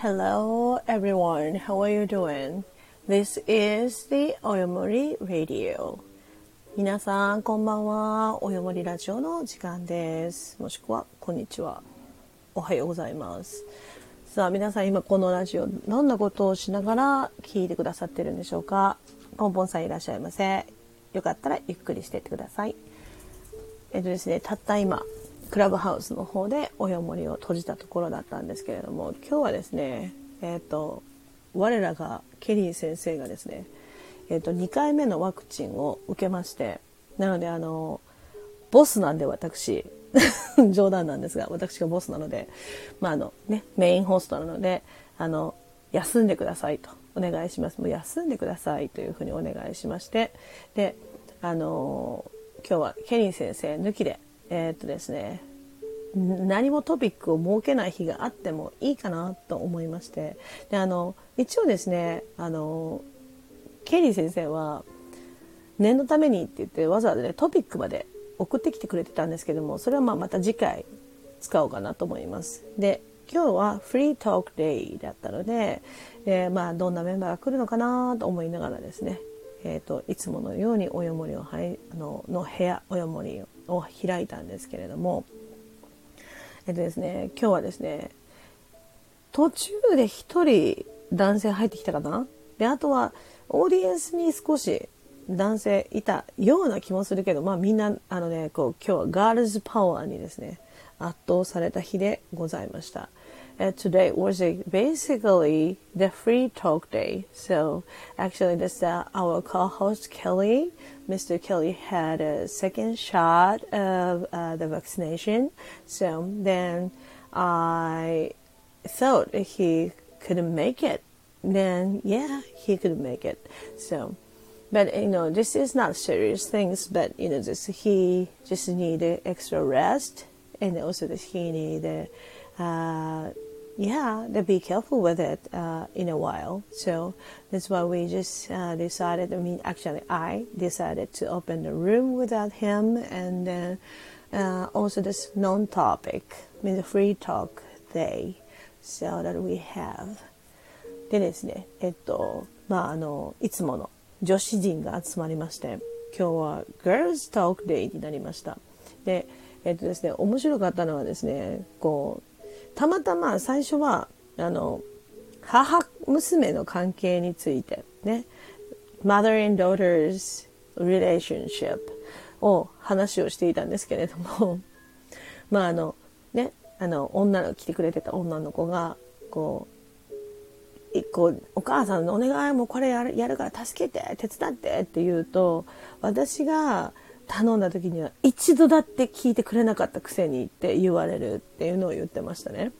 Hello everyone, how are you doing? This is the Oyomori Radio. 皆さん、こんばんは。およもりラジオの時間です。もしくは、こんにちは。おはようございます。さあ、皆さん、今このラジオ、どんなことをしながら聞いてくださってるんでしょうか？ポンポンさんいらっしゃいませ。よかったらゆっくりしてってください。えっとですね、たった今、クラブハウスの方でおよもりを閉じたところだったんですけれども今日はですねえっ、ー、と我らがケリー先生がですねえっ、ー、と2回目のワクチンを受けましてなのであのボスなんで私 冗談なんですが私がボスなのでまああのねメインホストなのであの休んでくださいとお願いします。もう休んでくださいというふうにお願いしましてであの今日はケリー先生抜きでえー、っとですね何もトピックを設けない日があってもいいかなと思いましてであの一応ですねあのケリー先生は念のためにって言ってわざわざねトピックまで送ってきてくれてたんですけどもそれはまあまた次回使おうかなと思います。で今日はフリートークデイだったので、えー、まあどんなメンバーが来るのかなと思いながらですね、えーと、いつものようにおよもりをはいあのの部屋およもりをを開いたんですけれどもえっとですね、今日はですね、途中で1人男性入ってきたかな？で、あとはオーディエンスに少し男性いたような気もするけど、まあみんな、あのね、こう今日はガールズパワーにですね、圧倒された日でございました。Uh, today was a, basically the free talk day. So actually, this uh, our co-host Kelly, Mr. Kelly had a second shot of uh, the vaccination. So then I thought he couldn't make it. Then yeah, he could make it. So, but you know, this is not serious things. But you know, just he just needed extra rest, and also that he needed. Uh, yeah, to be careful with it uh, in a while. So that's why we just uh, decided. I mean, actually, I decided to open the room without him, and then uh, also this non-topic, I mean, the free talk day, so that we have. でですね、えっと、まあ、あの、いつもの女子陣が集まりまして、今日は Girls Talk Day になりました。で、 えっとですね、面白かったのはですね、こう、たまたま最初はあの母娘の関係についてね mother and daughter's relationship を話をしていたんですけれども まああのねあの女の来てくれてた女の子がこうこうお母さんのお願いもこれやるやるから助けて手伝ってって言うと私が頼んだ時には一度だって聞いてくれなかったくせにって言われるっていうのを言ってましたね。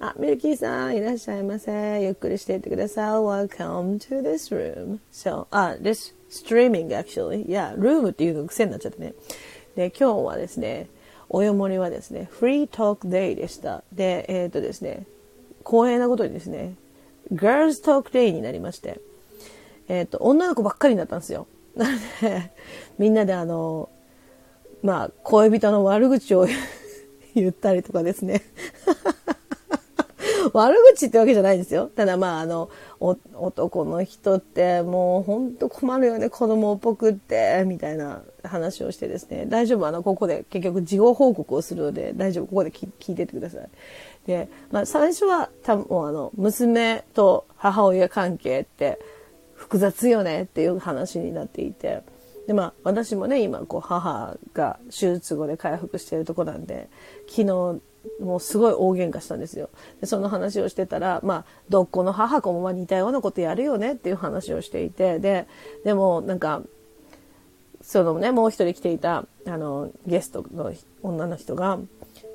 あ、ミルキーさんいらっしゃいませ。ゆっくりしていってください。Welcome to this room. So, あ、this streaming actually. Yeah, room っていうの癖になっちゃってね。で、今日はですね、およもりはですね、Free Talk Day でした。で、えっ、ー、とですね、光栄なことにですね、Girls Talk Day になりまして、えっ、ー、と、女の子ばっかりになったんですよ。なので、みんなであの、まあ、恋人の悪口を 言ったりとかですね。悪口ってわけじゃないんですよ。ただまあ、あの、男の人ってもうほんと困るよね、子供っぽくって、みたいな話をしてですね、大丈夫？あの、ここで結局事後報告をするので、大丈夫、ここで聞いててください。で、まあ最初は多分あの、娘と母親関係って、複雑よねっていう話になっていて。で、まあ、私もね、今、こう、母が手術後で回復しているとこなんで、昨日、もうすごい大喧嘩したんですよ。で、その話をしてたら、まあ、どっこの母子もまあ似たようなことやるよねっていう話をしていて、で、でも、なんか、そのね、もう一人来ていた、あの、ゲストの女の人が、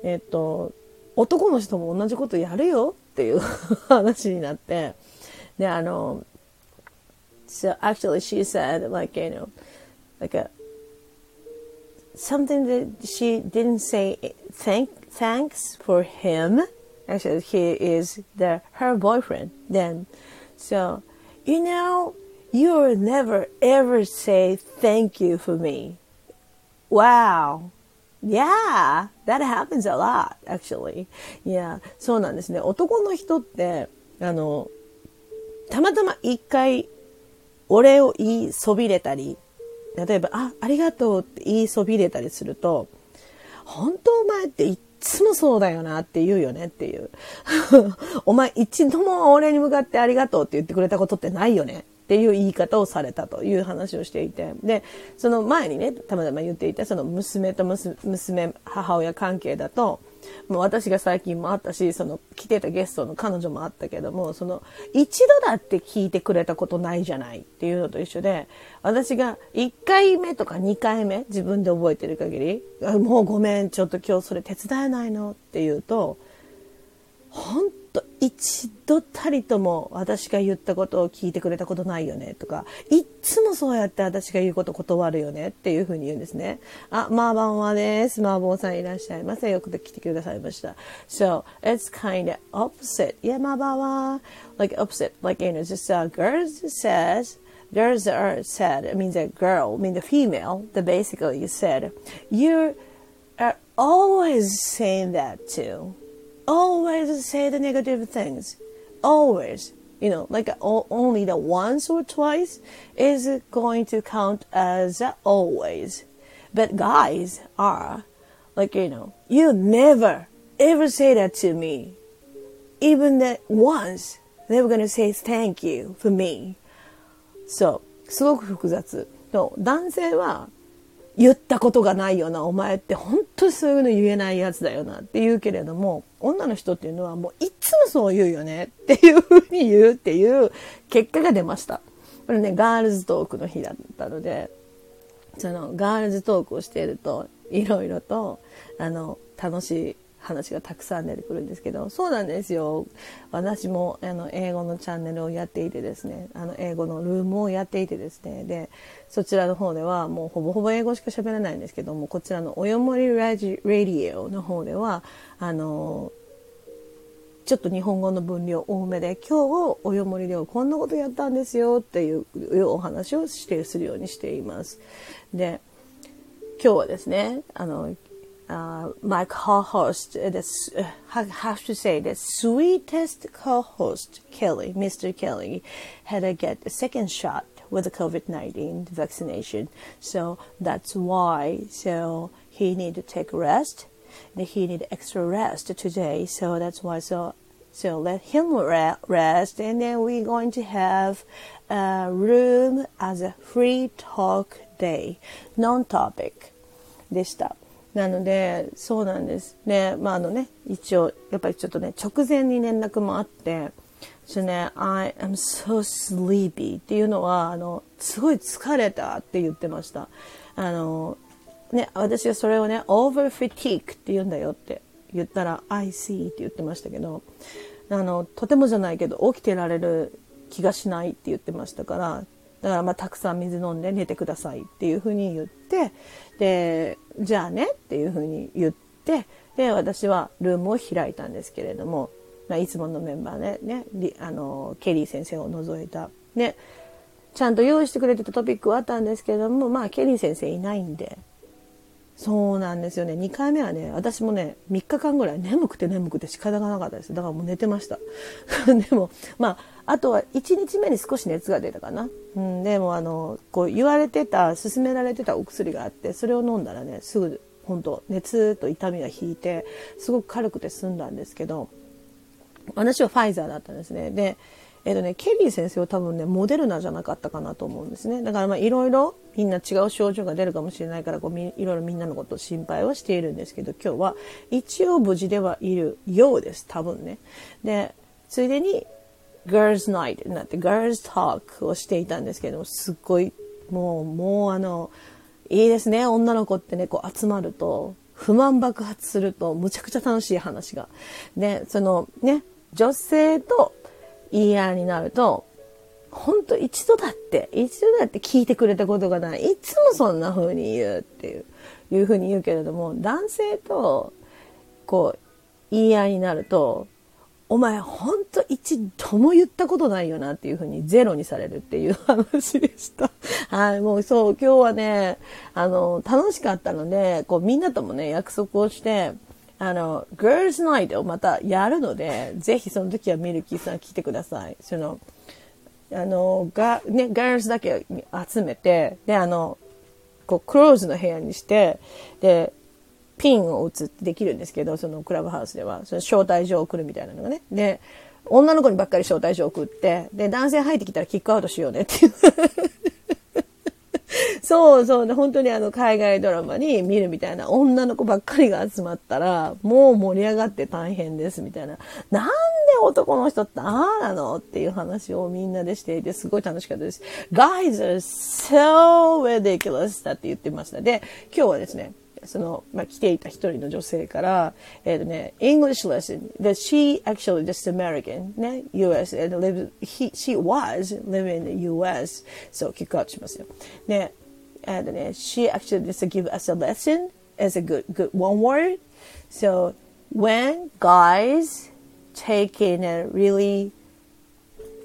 えっと、男の人も同じことやるよっていう話になって、で、あの、So actually, she said like you know, like a something that she didn't say thank thanks for him. Actually, he is the her boyfriend. Then, so you know, you'll never ever say thank you for me. Wow. Yeah, that happens a lot, actually. Yeah, そうなんですね。男の人って、 あの、たまたま一回、 お礼を言いそびれたり、例えば、あ、ありがとうって言いそびれたりすると、本当お前っていっつもそうだよなって言うよねっていう。お前一度も俺に向かってありがとうって言ってくれたことってないよねっていう言い方をされたという話をしていて。で、その前にね、たまたま言っていたその娘と娘、母親関係だと、もう私が最近もあったし、その来てたゲストの彼女もあったけども、その一度だって聞いてくれたことないじゃないっていうのと一緒で、私が1回目とか2回目自分で覚えてる限り、もうごめん、ちょっと今日それ手伝えないのって言うと、本と一度たりとも私が言ったことを聞いてくれたことないよねとか、いつもそうやって私が言うこと断るよねっていうふうに言うんですね。あ、マーバンはです。マーボンさんいらっしゃいませ。よく来てくださいました。So, it's kind of opposite. Yeah, マーバンは、like opposite. Like, you know, just uh, girls says, girls are said, I means a girl, I mean the female, that basically you said, you are always saying that too. always say the negative things. Always. You know, like only the once or twice is going to count as always. But guys are like, you know, you never ever say that to me. Even that once, they were going to say thank you for me. そう。すごく複雑。男性は言ったことがないよな、お前って本当にそういうの言えないやつだよなって言うけれども、 女の人っていうのはもういつもそう言うよねっていうふうに言うっていう結果が出ました。これね、ガールズトークの日だったので、そのガールズトークをしていると、いろいろと、あの、楽しい話がたくさん出てくるんですけど、そうなんですよ。私もあの英語のチャンネルをやっていてですね、あの英語のルームをやっていてですね、で、そちらの方ではもうほぼほぼ英語しか喋らないんですけども、こちらのおよもりラジラディオの方では、あの、ちょっと日本語の分量多めで、今日およもりではこんなことやったんですよっていうお話をしてするようにしています。で、今日はですね、あの、uh, my co-host, uh, have uh, to say the sweetest co-host, Kelly, Mr. Kelly, had to get a second shot with the COVID-19 vaccination. So that's why. So he need to take rest. He need extra rest today. So that's why. So so let him rest, and then we're going to have a room as a free talk day, non-topic. This stuff. なので、そうなんです。で、まああのね、一応、やっぱりちょっとね、直前に連絡もあって、ちね、I am so sleepy っていうのは、あの、すごい疲れたって言ってました。あの、ね、私はそれをね、over fatigue って言うんだよって言ったら、I see って言ってましたけど、あの、とてもじゃないけど、起きてられる気がしないって言ってましたから、だからまあたくさん水飲んで寝てくださいっていうふうに言って、で、じゃあねっていうふうに言って、で、私はルームを開いたんですけれども、まあ、いつものメンバーね、ね、あの、ケリー先生を除いた。ね、ちゃんと用意してくれてたトピックはあったんですけれども、まあ、ケリー先生いないんで、そうなんですよね。2回目はね、私もね、3日間ぐらい眠くて眠くて仕方がなかったです。だからもう寝てました。でも、まあ、あとは1日目に少し熱が出たかな。うん、でもあの、こう言われてた、勧められてたお薬があって、それを飲んだらね、すぐ、本当熱と痛みが引いて、すごく軽くて済んだんですけど、私はファイザーだったんですね。で、えっ、とね、ケリー先生は多分ね、モデルナじゃなかったかなと思うんですね。だからまあいろいろみんな違う症状が出るかもしれないからこういろいろみんなのことを心配はしているんですけど、今日は一応無事ではいるようです。多分ね。で、ついでに Girls Night になって Girls Talk をしていたんですけども、すっごいもう、もうあの、いいですね。女の子ってね、こう集まると、不満爆発すると、むちゃくちゃ楽しい話が。で、そのね、女性と言い合いになると、本当一度だって、一度だって聞いてくれたことがない。いつもそんな風に言うっていう、いう風に言うけれども、男性と、こう、言い合いになると、お前ほんと一度も言ったことないよなっていう風にゼロにされるっていう話でした。はい、もうそう、今日はね、あの、楽しかったので、こうみんなともね、約束をして、あの、Girls Night をまたやるので、ぜひその時はミルキーさん来てください。その、あの、が、ね、Girls だけ集めて、で、あの、こう、クローズの部屋にして、で、ピンを打つってできるんですけど、そのクラブハウスでは、その招待状を送るみたいなのがね。で、女の子にばっかり招待状を送って、で、男性入ってきたらキックアウトしようねっていうそうそう、本当にあの海外ドラマに見るみたいな女の子ばっかりが集まったら、もう盛り上がって大変ですみたいな。なんで男の人ってああなのっていう話をみんなでしていて、すごい楽しかったです。Guys are so ridiculous だって言ってました。で、今日はですね、その、まあ、来ていた一人の女性から、えっ、ー、とね、English lesson, that she actually just American, ね、US, and lives, he, she was living in the US, そう、キックアウトしますよ。ね、and uh, she actually just give us a lesson as a good good one word. So when guys taking a really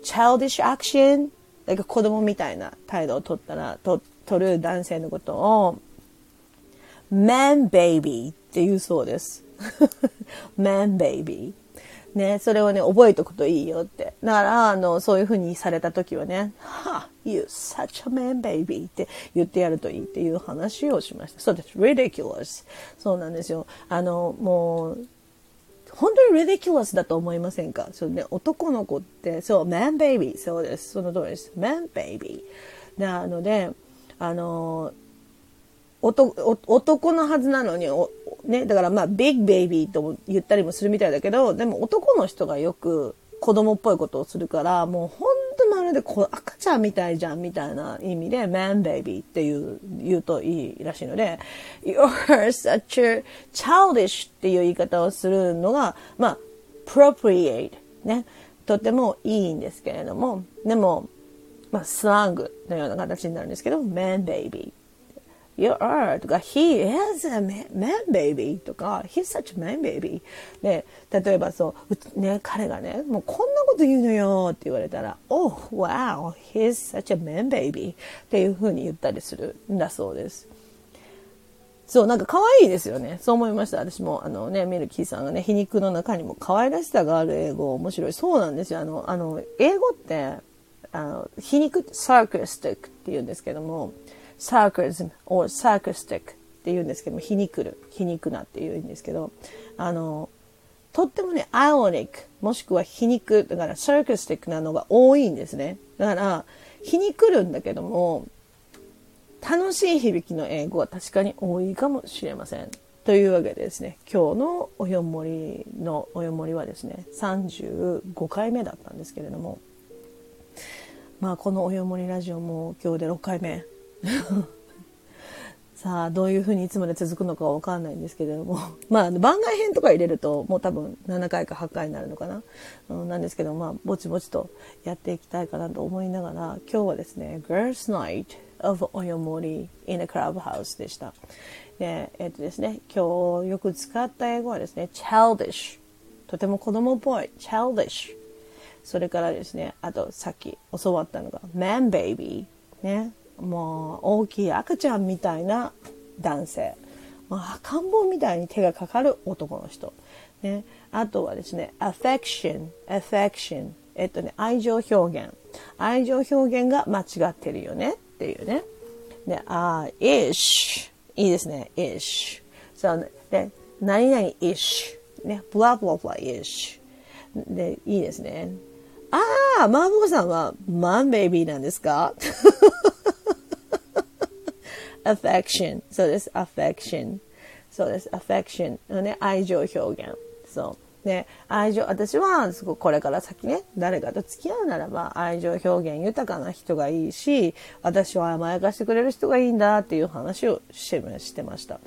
childish action, like 子供みたいな態度を取ったら、と取る男性のことを man baby って言うそうです。man baby。ね、それをね、覚えとくといいよって。だから、あの、そういうふうにされた時はね、は you such a man baby って言ってやるといいっていう話をしました。そうです。ridiculous. そうなんですよ。あの、もう、本当に ridiculous だと思いませんか？そうね、男の子って、そう、man baby。そうです。その通りです。man baby。なので、あの、男のはずなのにね、だからまあ、ビッグベイビーと言ったりもするみたいだけど、でも男の人がよく子供っぽいことをするから、もう本とまるでこ赤ちゃんみたいじゃんみたいな意味で、man baby っていう言うといいらしいので、you're such a childish っていう言い方をするのが、まあ、appropriate ね、とてもいいんですけれども、でも、まあ、スラングのような形になるんですけど、man baby you are とか he is a man, baby とか he's such a man baby で例えばそうね彼がねもうこんなこと言うのよって言われたら oh wow he's such a man baby っていう風に言ったりするんだそうですそう、なんか可愛いですよね。そう思いました。私も、あのね、ミルキーさんがね、皮肉の中にも可愛らしさがある英語、面白い。そうなんですよ。あの、あの、英語って、あの、皮肉、サークスティックって言うんですけども、sarcasm or sarcastic って言うんですけども、皮肉る、皮肉なって言うんですけど、あの、とってもね、ironic もしくは皮肉、だから sarcastic なのが多いんですね。だから、皮肉るんだけども、楽しい響きの英語は確かに多いかもしれません。というわけでですね、今日のおよもりのおよもりはですね、35回目だったんですけれども、まあこのおよもりラジオも今日で6回目。さあ、どういうふうにいつまで続くのかはわかんないんですけれども。まあ、番外編とか入れると、もう多分7回か8回になるのかな。うん、なんですけど、まあ、ぼちぼちとやっていきたいかなと思いながら、今日はですね、Girls Night of Oyomori in a Clubhouse でした。で、えっとですね、今日よく使った英語はですね、childish。とても子供っぽい。childish。それからですね、あとさっき教わったのが、man baby。ね。もう大きい赤ちゃんみたいな男性、まあ、赤ん坊みたいに手がかかる男の人、ね、あとはですね affection affection えっとね愛情表現。愛情表現が間違ってるよね。っていうね。であ ish いいですね ish そうで何々 ish ね。blah blah blah ish でいいですね。ああ、マーボーさんはマンベイビーなんですか？Affection. そうです affection. そうです affection. のね愛情表現。そう。ね愛情私はすごこれから先ね誰かと付き合うならば愛情表現豊かな人がいいし私は甘やかしてくれる人がいいんだっていう話をしてしてました。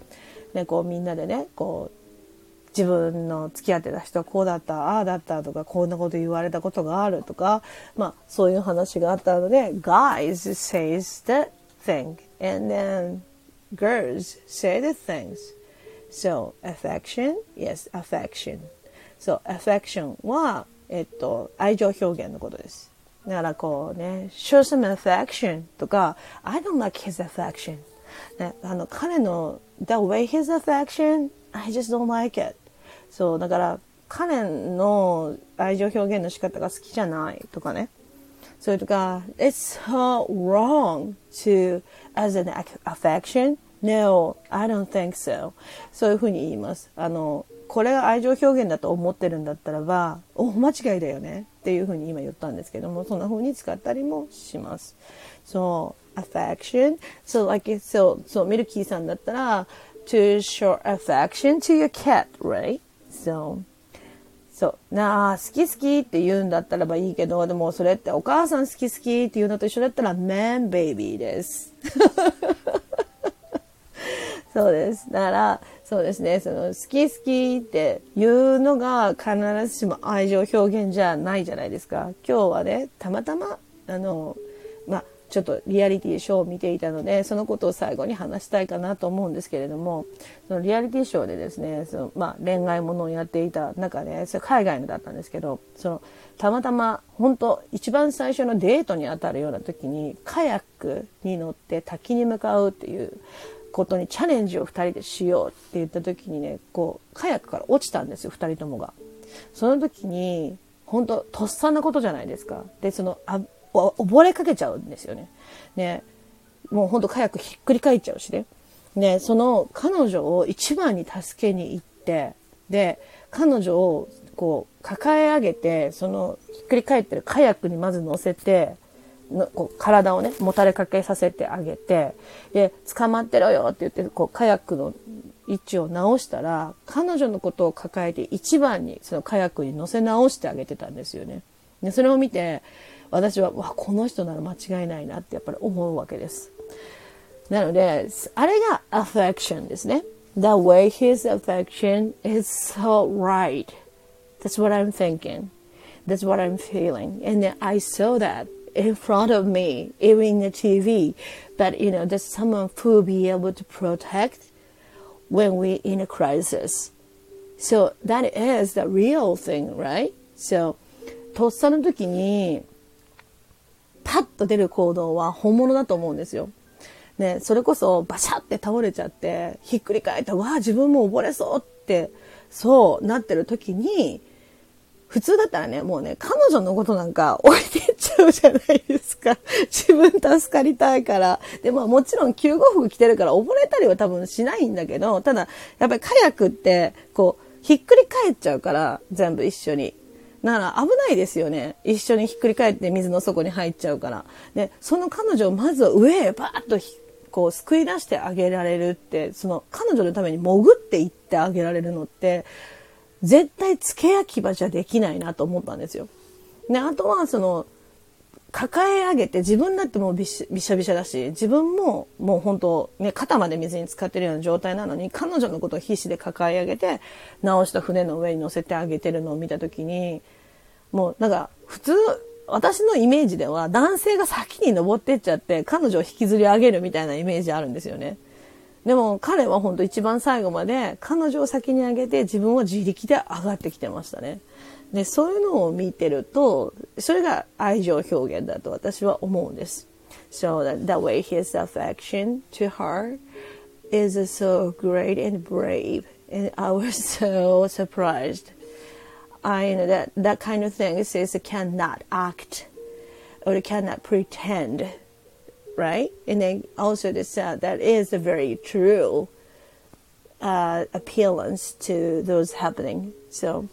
ね、こうみんなでねこう自分の付き合ってた人はこうだったああだったとかこんなこと言われたことがあるとか、まあ、そういう話があったので guys says that thing. And then girls say the things. So, affection, yes, affection. So, affection は、えっと、愛情表現のことです。だからこうね、show some affection とか、I don't like his affection. ね、あの、彼の、the way his affection, I just don't like it. そう、だから、彼の愛情表現の仕方が好きじゃないとかね。それとか、it's so wrong to, as an affection? No, I don't think so. そういうふうに言います。あの、これが愛情表現だと思ってるんだったらば、お、間違いだよねっていうふうに今言ったんですけども、そんな風に使ったりもします。そう、affection. So, like, so, so, ミルキーさんだったら、to show affection to your cat, right? So, そう。なあ、好き好きって言うんだったらばいいけど、でもそれってお母さん好き好きっていうのと一緒だったら man baby です。そうです。だから、そうですね、その好き好きっていうのが必ずしも愛情表現じゃないじゃないですか。今日はね、たまたま、あの、ちょっとリアリティショーを見ていたのでそのことを最後に話したいかなと思うんですけれどもそのリアリティショーでですねその、まあ、恋愛ものをやっていた中でそれ海外のだったんですけどそのたまたま本当一番最初のデートにあたるような時にカヤックに乗って滝に向かうっていうことにチャレンジを2人でしようって言った時にねこうカヤックから落ちたんですよ2人ともが。その時に本当とっさなことじゃないですか。でその溺れかけちゃうんですよね。ね、もうほんと早くひっくり返っちゃうしね。ね、その彼女を一番に助けに行って、で、彼女をこう抱え上げて、そのひっくり返ってるカヤックにまず乗せて、のこう体をね、もたれかけさせてあげて、で、捕まってろよって言って、こうカヤックの位置を直したら、彼女のことを抱えて一番にそのカヤックに乗せ直してあげてたんですよね。で、それを見て、私は、わ、この人なら間違いないなってやっぱり思うわけです。なので、あれが affection ですね。The way his affection is so right. That's what I'm thinking. That's what I'm feeling. And I saw that in front of me, even in the TV. But, you know, there's someone who will be able to protect when we're in a crisis. So that is the real thing, right? So, とっさの時にパッと出る行動は本物だと思うんですよ。ね、それこそバシャって倒れちゃって、ひっくり返って、わあ、自分も溺れそうって、そうなってる時に、普通だったらね、もうね、彼女のことなんか置いてっちゃうじゃないですか。自分助かりたいから。で、まあもちろん救護服着てるから溺れたりは多分しないんだけど、ただ、やっぱりカヤックって、こう、ひっくり返っちゃうから、全部一緒に。なら危ないですよね。一緒にひっくり返って水の底に入っちゃうから。で、その彼女をまずは上へバーッとこう救い出してあげられるって、その彼女のために潜っていってあげられるのって、絶対付け焼き場じゃできないなと思ったんですよ。で、あとはその、抱え上げて自分だってもうびしびしゃびしゃだし自分ももう本当ね肩まで水に浸かってるような状態なのに彼女のことを必死で抱え上げて直した船の上に乗せてあげてるのを見た時にもうなんか普通私のイメージでは男性が先に登ってっちゃって彼女を引きずり上げるみたいなイメージあるんですよね。でも彼は本当一番最後まで彼女を先に上げて自分は自力で上がってきてましたね。で、そういうのを見てると、それが愛情表現だと私は思うんです。So that, that way his affection to her is so great and brave. And I was so surprised. I know that that kind of thing says it cannot act or it cannot pretend, right? And then also the said that is a very true uh, appearance to those happening. So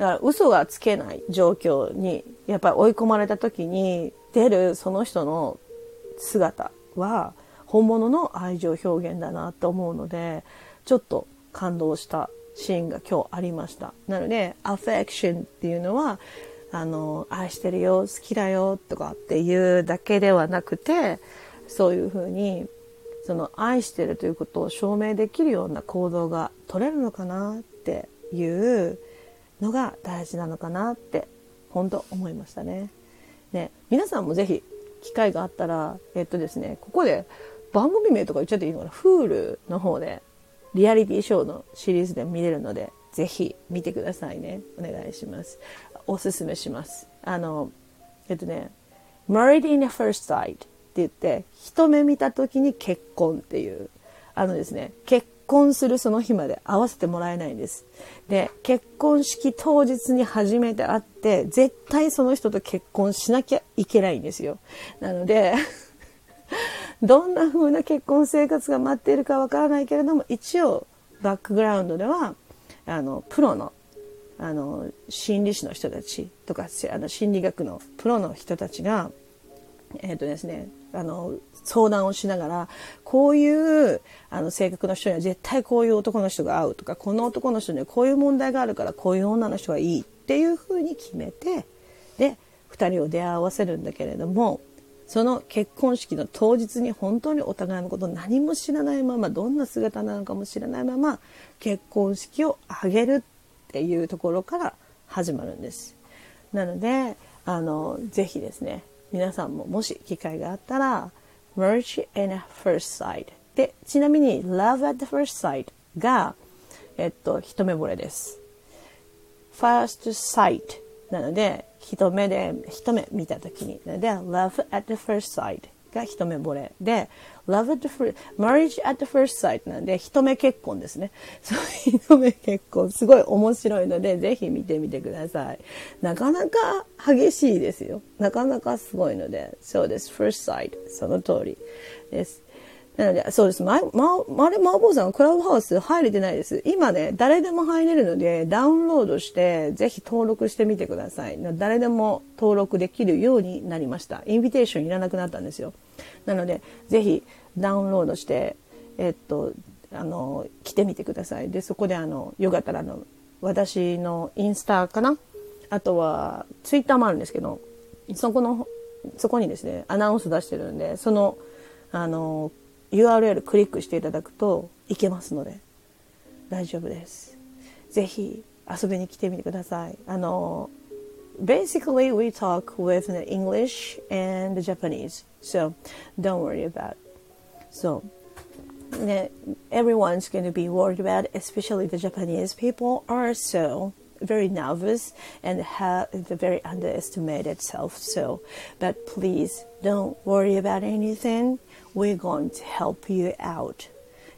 だから嘘がつけない状況にやっぱり追い込まれた時に出るその人の姿は本物の愛情表現だなと思うのでちょっと感動したシーンが今日ありました。なのでアフェクションっていうのはあの愛してるよ好きだよとかっていうだけではなくてそういうふうにその愛してるということを証明できるような行動が取れるのかなっていうのが大事なのかなって本当思いましたね。ね皆さんもぜひ機会があったらえっとですねここで番組名とか言っちゃっていいのかな？Hulu の方でリアリティショーのシリーズで見れるのでぜひ見てくださいね。お願いします。おすすめします。あのえっとね Married in a First Sight って言って一目見た時に結婚っていうあのですね結婚するその日まで会わせてもらえないんです。で、結婚式当日に初めて会って、絶対その人と結婚しなきゃいけないんですよ。なので どんな風な結婚生活が待っているかわからないけれども、一応バックグラウンドでは、あの、プロの、あの、心理師の人たちとか、あの、心理学のプロの人たちが、えっ、ー、とですね、あの、相談をしながら、こういうあの性格の人には絶対こういう男の人が合うとか、この男の人にはこういう問題があるからこういう女の人がいいっていうふうに決めて、で、2人を出会わせるんだけれども、その結婚式の当日に本当にお互いのことを何も知らないまま、どんな姿なのかも知らないまま、結婚式を挙げるっていうところから始まるんです。なので、あの、ぜひですね、皆さんももし機会があったら、Merge in First Sight で、ちなみに Love at First Sight が、えっと、一目惚れです。First Sight なので、一目で、一目見たときに、で、Love at First Sight が一目惚れで、Love at first, Marriage at first sight なんで、一目結婚ですね。そう、一目結婚、すごい面白いので、ぜひ見てみてください。なかなか激しいですよ。なかなかすごいので、そうです。first sight、その通りです。なので、そうです。ま、ま、まれ、マーボーさんはクラブハウス入れてないです。今ね、誰でも入れるので、ダウンロードして、ぜひ登録してみてください。誰でも登録できるようになりました。インビテーションいらなくなったんですよ。なので、ぜひダウンロードして、えっと、あの、来てみてください。で、そこであの、よかったらあの、私のインスタかな？あとは、ツイッターもあるんですけど、そこの、そこにですね、アナウンス出してるんで、その、あの、URL クリックしていただくといけますので大丈夫です。ぜひ遊びに来てみてください。あの、basically we talk with the English and the Japanese, so don't worry about. It. So everyone's going to be worried about, especially the Japanese people are so very nervous and have the very underestimated self. So, but please don't worry about anything We're going to help you out.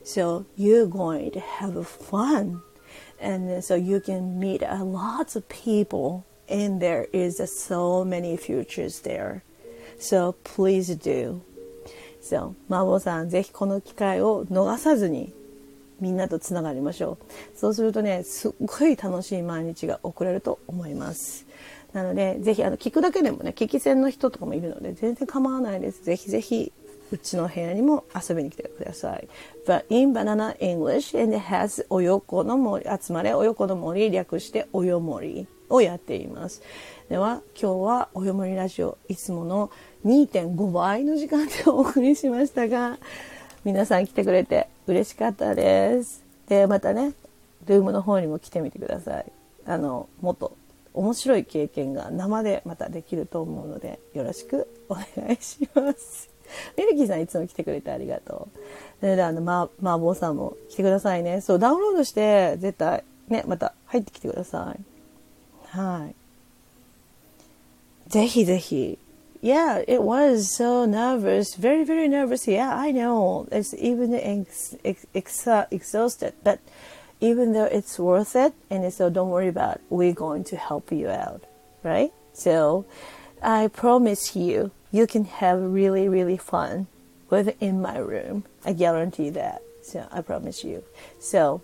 So you're going to have fun. And so you can meet a lot of people and there is so many futures there. So please do. So, マーボさん、ぜひこの機会を逃さずにみんなとつながりましょう。そうするとね、すっごい楽しい毎日が送れると思います。なので、ぜひあの聞くだけでもね、聞き戦の人とかもいるので、全然構わないです。ぜひぜひうちの部屋にも遊びに来てください。But in Banana English and it has およこの森、集まれおよこの森略しておよ森をやっています。では今日はおよ森ラジオいつもの2.5倍の時間でお送りしましたが皆さん来てくれて嬉しかったです。で、またね、ルームの方にも来てみてください。あの、もっと面白い経験が生でまたできると思うのでよろしくお願いします。ミルキーさんいつも来てくれてありがとう。それであの、ま、麻婆さんも来てくださいね。そう、ダウンロードして、絶対、ね、また入ってきてください。はい。ぜひぜひ。Yeah, it was so nervous, very, very nervous. Yeah, I know. It's even ex ex ex exhausted, but even though it's worth it, and so don't worry about. It. We're going to help you out, right? So, I promise you, you can have really, really fun within my room. I guarantee that. So I promise you. So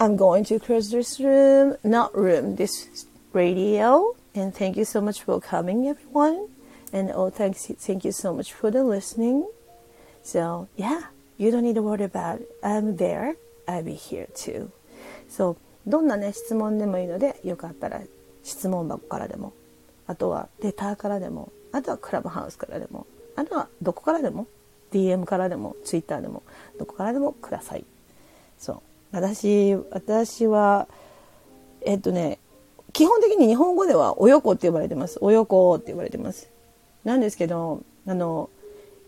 I'm going to close this room, not room, this radio. And thank you so much for coming, everyone. And oh, thanks, thank you so much for the listening. So yeah, you don't need to worry about it. I'm there. I'll be here too. So どんなね質問でもいいのでよかったら質問箱からでも あとはレターからでもあとはクラブハウスからでも、あとはどこからでも、DM からでも、Twitter でも、どこからでもください。そう。私、私は、えっとね、基本的に日本語ではおよこって呼ばれてます。およこって呼ばれてます。なんですけど、あの、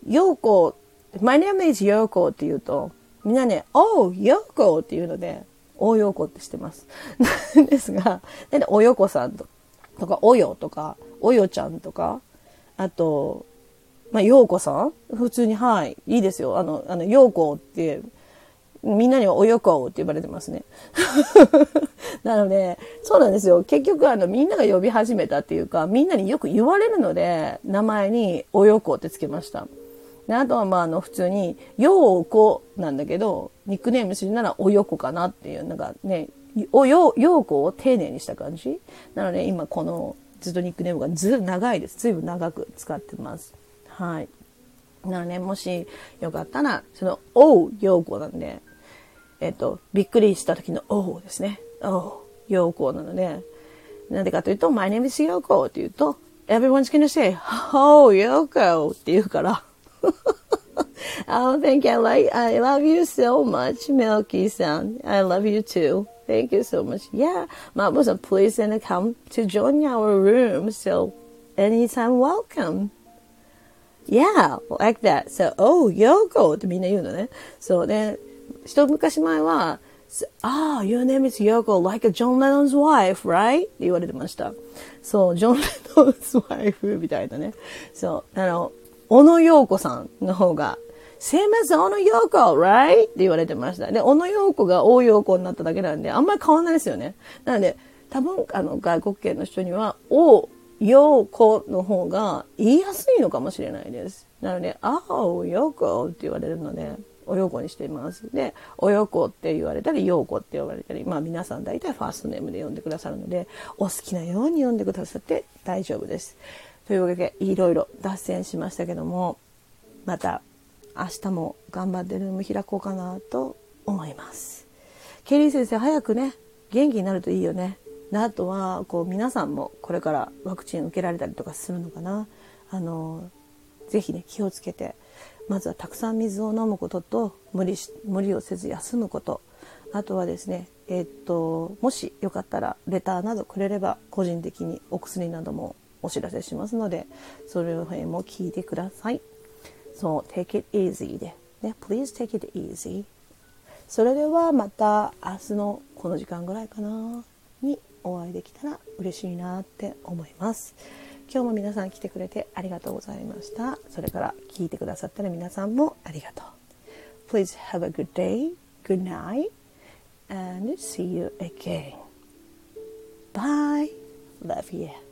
ようこ、My name is ようこって言うと、みんなね、おう、ようこって言うので、おうよこってしてます。なんですが、でおよこさんととか、およとか、およちゃんとか、あと、まあ、ようこさん？普通に、はい、いいですよ。あの、あの、ようこって、みんなにはおよこって呼ばれてますね。なので、そうなんですよ。結局あのみんなが呼び始めたっていうか、みんなによく言われるので、名前におよこってつけました。であとはまああの普通に、ようこなんだけど、ニックネームするならおよこかなっていう、なんかね、およ、ようこを丁寧にした感じ？なので今このずっとニックネームがず長いです。ずいぶん長く使ってます。はい。なので、もしよかったら、その、おう、ようこなんで、えっと、びっくりした時のおうですね。おう、ようこなので、なんでかというと、my name is Yoko って言うと、everyone's gonna say, oh, Yoko って言うから、oh, thank you. I like, I love you so much, Milky san. I love you too. Thank you so much. Yeah, Mom was a pleased and come to join our room. So anytime welcome. Yeah, like that. So, oh, Yoko ってみんな言うのね。そうで、一昔前は、ああ、your name is Yoko, like a John Lennon's wife, right? って言われてました。そう、ジョン・レノンズワイフみたいなね。そう、あの、 小野洋子さんの方が、same as 小野洋子 right? って言われてました。で、小野洋子が大洋子になっただけなんで、あんまり変わんないですよね。なので、多分、あの、外国系の人には、大洋子の方が言いやすいのかもしれないです。なので、あお洋子って言われるので、お洋子にしています。で、お洋子って言われたり、洋子って言われたり、まあ皆さん大体ファーストネームで呼んでくださるので、お好きなように呼んでくださって大丈夫です。というわけで、いろいろ脱線しましたけども、また明日も頑張ってルーム開こうかなと思います。ケリー先生、早くね、元気になるといいよね。であとは、こう皆さんもこれからワクチン受けられたりとかするのかな。あの、ぜひね、気をつけて、まずはたくさん水を飲むことと、無理し、無理をせず休むこと。あとはですね、えー、っと、もしよかったらレターなどくれれば、個人的にお薬などもお知らせしますので、それを辺も聞いてください。そう、take it easy で、ね、please take it easy。それではまた明日のこの時間ぐらいかなにお会いできたら嬉しいなって思います。今日も皆さん来てくれてありがとうございました。それから聞いてくださったら皆さんもありがとう。Please have a good day, good night, and see you again. Bye. Love you.